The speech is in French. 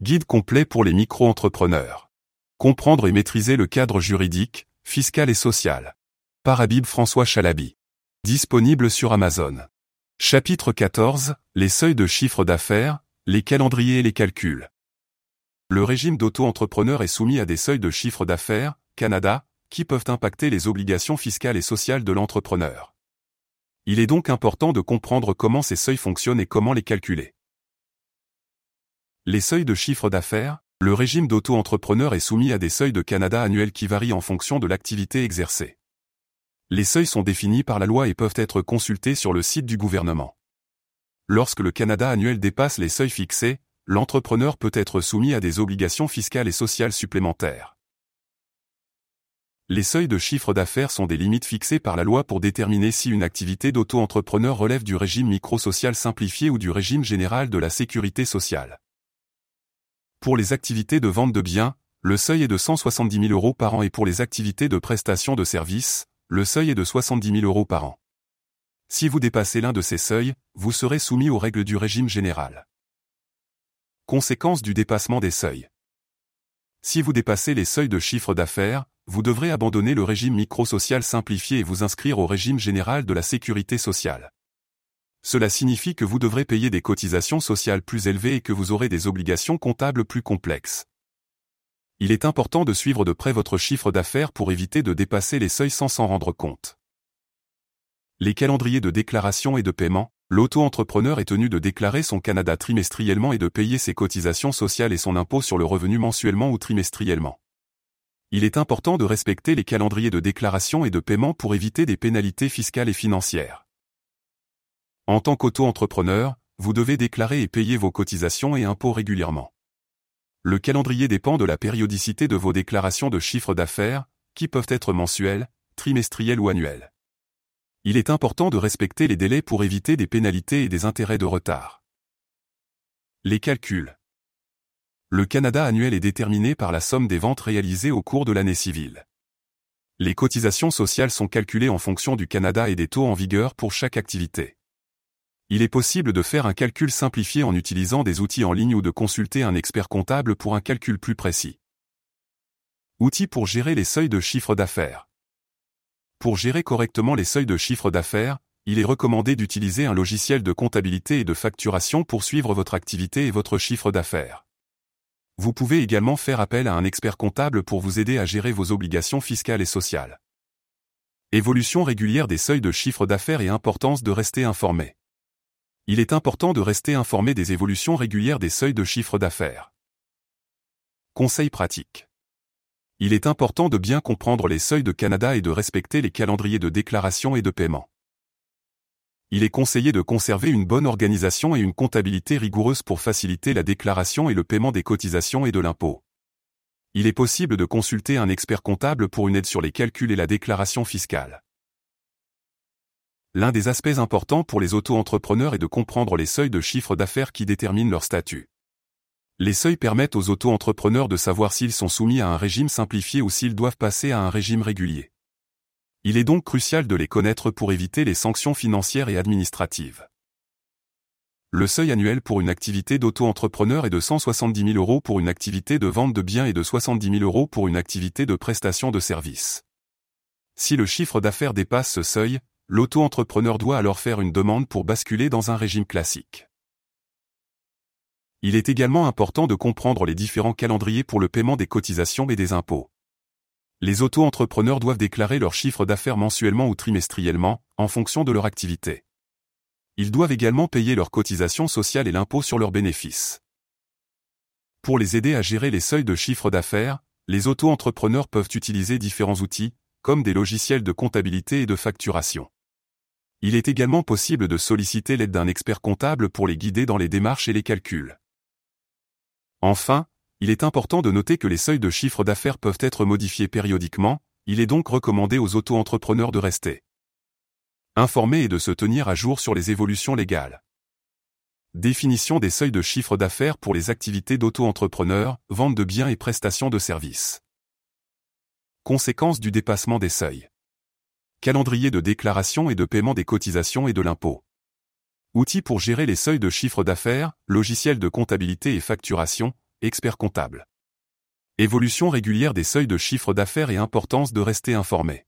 Guide complet pour les micro-entrepreneurs. Comprendre et maîtriser le cadre juridique, fiscal et social. Par Habib François Chalabi. Disponible sur Amazon. Chapitre 14. Les seuils de chiffre d'affaires, les calendriers et les calculs. Le régime d'auto-entrepreneur est soumis à des seuils de chiffre d'affaires, Canada, qui peuvent impacter les obligations fiscales et sociales de l'entrepreneur. Il est donc important de comprendre comment ces seuils fonctionnent et comment les calculer. Les seuils de chiffre d'affaires, le régime d'auto-entrepreneur est soumis à des seuils de Canada annuels qui varient en fonction de l'activité exercée. Les seuils sont définis par la loi et peuvent être consultés sur le site du gouvernement. Lorsque le Canada annuel dépasse les seuils fixés, l'entrepreneur peut être soumis à des obligations fiscales et sociales supplémentaires. Les seuils de chiffre d'affaires sont des limites fixées par la loi pour déterminer si une activité d'auto-entrepreneur relève du régime micro-social simplifié ou du régime général de la sécurité sociale. Pour les activités de vente de biens, le seuil est de 170 000 euros par an et pour les activités de prestation de services, le seuil est de 70 000 euros par an. Si vous dépassez l'un de ces seuils, vous serez soumis aux règles du régime général. Conséquence du dépassement des seuils. Si vous dépassez les seuils de chiffre d'affaires, vous devrez abandonner le régime micro-social simplifié et vous inscrire au régime général de la sécurité sociale. Cela signifie que vous devrez payer des cotisations sociales plus élevées et que vous aurez des obligations comptables plus complexes. Il est important de suivre de près votre chiffre d'affaires pour éviter de dépasser les seuils sans s'en rendre compte. Les calendriers de déclaration et de paiement, l'auto-entrepreneur est tenu de déclarer son Canada trimestriellement et de payer ses cotisations sociales et son impôt sur le revenu mensuellement ou trimestriellement. Il est important de respecter les calendriers de déclaration et de paiement pour éviter des pénalités fiscales et financières. En tant qu'auto-entrepreneur, vous devez déclarer et payer vos cotisations et impôts régulièrement. Le calendrier dépend de la périodicité de vos déclarations de chiffre d'affaires, qui peuvent être mensuelles, trimestrielles ou annuelles. Il est important de respecter les délais pour éviter des pénalités et des intérêts de retard. Les calculs. Le Canada annuel est déterminé par la somme des ventes réalisées au cours de l'année civile. Les cotisations sociales sont calculées en fonction du Canada et des taux en vigueur pour chaque activité. Il est possible de faire un calcul simplifié en utilisant des outils en ligne ou de consulter un expert comptable pour un calcul plus précis. Outils pour gérer les seuils de chiffre d'affaires. Pour gérer correctement les seuils de chiffre d'affaires, il est recommandé d'utiliser un logiciel de comptabilité et de facturation pour suivre votre activité et votre chiffre d'affaires. Vous pouvez également faire appel à un expert comptable pour vous aider à gérer vos obligations fiscales et sociales. Évolution régulière des seuils de chiffre d'affaires et importance de rester informé. Il est important de rester informé des évolutions régulières des seuils de chiffre d'affaires. Conseil pratique. Il est important de bien comprendre les seuils de Canada et de respecter les calendriers de déclaration et de paiement il est conseillé de conserver une bonne organisation et une comptabilité rigoureuse pour faciliter la déclaration et le paiement des cotisations et de l'impôt. Il est possible de consulter un expert comptable pour une aide sur les calculs et la déclaration fiscale. L'un des aspects importants pour les auto-entrepreneurs est de comprendre les seuils de chiffre d'affaires qui déterminent leur statut. Les seuils permettent aux auto-entrepreneurs de savoir s'ils sont soumis à un régime simplifié ou s'ils doivent passer à un régime régulier. Il est donc crucial de les connaître pour éviter les sanctions financières et administratives. Le seuil annuel pour une activité d'auto-entrepreneur est de 170 000 euros pour une activité de vente de biens et de 70 000 euros pour une activité de prestation de services. Si le chiffre d'affaires dépasse ce seuil, l'auto-entrepreneur doit alors faire une demande pour basculer dans un régime classique. Il est également important de comprendre les différents calendriers pour le paiement des cotisations et des impôts. Les auto-entrepreneurs doivent déclarer leur chiffre d'affaires mensuellement ou trimestriellement, en fonction de leur activité. Ils doivent également payer leurs cotisations sociales et l'impôt sur leurs bénéfices. Pour les aider à gérer les seuils de chiffre d'affaires, les auto-entrepreneurs peuvent utiliser différents outils, comme des logiciels de comptabilité et de facturation. Il est également possible de solliciter l'aide d'un expert comptable pour les guider dans les démarches et les calculs. Enfin, il est important de noter que les seuils de chiffre d'affaires peuvent être modifiés périodiquement, il est donc recommandé aux auto-entrepreneurs de rester informés et de se tenir à jour sur les évolutions légales. Définition des seuils de chiffre d'affaires pour les activités d'auto-entrepreneurs, vente de biens et prestations de services. Conséquences du dépassement des seuils. Calendrier de déclaration et de paiement des cotisations et de l'impôt. Outils pour gérer les seuils de chiffre d'affaires, logiciels de comptabilité et facturation, expert comptable. Évolution régulière des seuils de chiffre d'affaires et importance de rester informé.